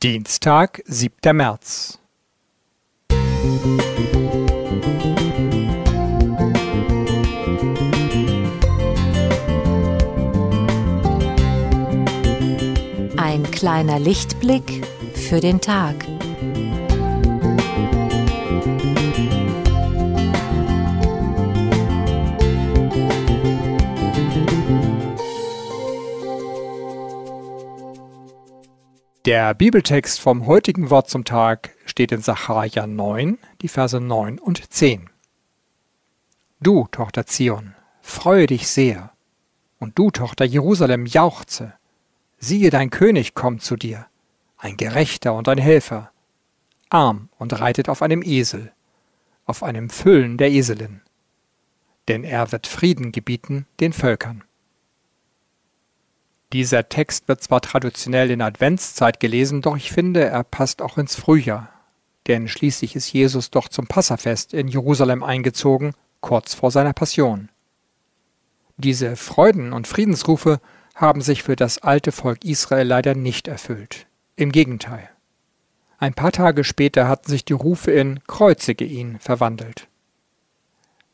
Dienstag, 7. März. Ein kleiner Lichtblick für den Tag. Der Bibeltext vom heutigen Wort zum Tag steht in Sacharja 9, die Verse 9 und 10. Du, Tochter Zion, freue dich sehr, und du, Tochter Jerusalem, jauchze. Siehe, dein König kommt zu dir, ein Gerechter und ein Helfer, arm und reitet auf einem Esel, auf einem Füllen der Eselin. Denn er wird Frieden gebieten den Völkern. Dieser Text wird zwar traditionell in Adventszeit gelesen, doch ich finde, er passt auch ins Frühjahr. Denn schließlich ist Jesus doch zum Passafest in Jerusalem eingezogen, kurz vor seiner Passion. Diese Freuden- und Friedensrufe haben sich für das alte Volk Israel leider nicht erfüllt. Im Gegenteil. Ein paar Tage später hatten sich die Rufe in Kreuzige ihn verwandelt.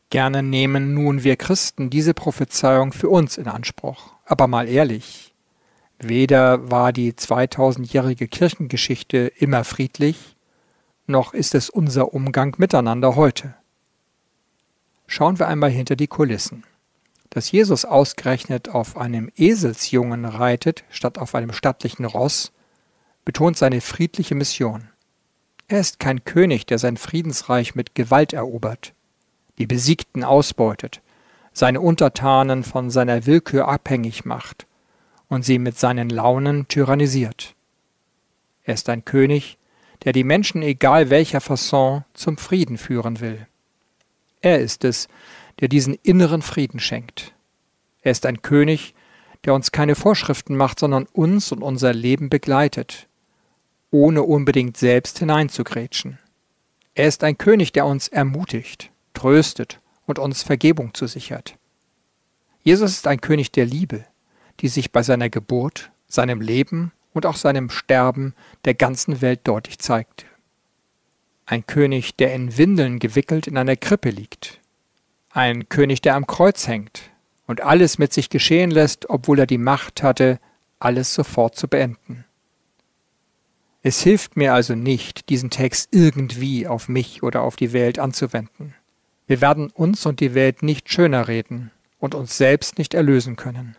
Gerne nehmen nun wir Christen diese Prophezeiung für uns in Anspruch. Aber mal ehrlich, Weder war die 2000-jährige Kirchengeschichte immer friedlich, noch ist es unser Umgang miteinander heute. Schauen wir einmal hinter die Kulissen. Dass Jesus ausgerechnet auf einem Eselsjungen reitet, statt auf einem stattlichen Ross, betont seine friedliche Mission. Er ist kein König, der sein Friedensreich mit Gewalt erobert, die Besiegten ausbeutet, seine Untertanen von seiner Willkür abhängig macht und sie mit seinen Launen tyrannisiert. Er ist ein König, der die Menschen egal welcher Fasson zum Frieden führen will. Er ist es, der diesen inneren Frieden schenkt. Er ist ein König, der uns keine Vorschriften macht, sondern uns und unser Leben begleitet, ohne unbedingt selbst hineinzugrätschen. Er ist ein König, der uns ermutigt, tröstet und uns Vergebung zusichert. Jesus ist ein König der Liebe, die sich bei seiner Geburt, seinem Leben und auch seinem Sterben der ganzen Welt deutlich zeigte. Ein König, der in Windeln gewickelt in einer Krippe liegt. Ein König, der am Kreuz hängt und alles mit sich geschehen lässt, obwohl er die Macht hatte, alles sofort zu beenden. Es hilft mir also nicht, diesen Text irgendwie auf mich oder auf die Welt anzuwenden. Wir werden uns und die Welt nicht schöner reden und uns selbst nicht erlösen können.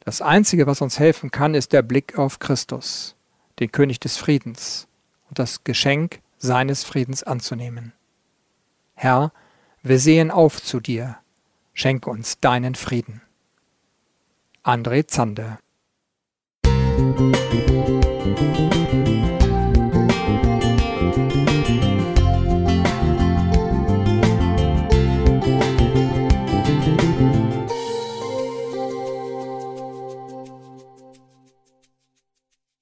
Das Einzige, was uns helfen kann, ist der Blick auf Christus, den König des Friedens, und das Geschenk seines Friedens anzunehmen. Herr, wir sehen auf zu dir, schenke uns deinen Frieden. André Zander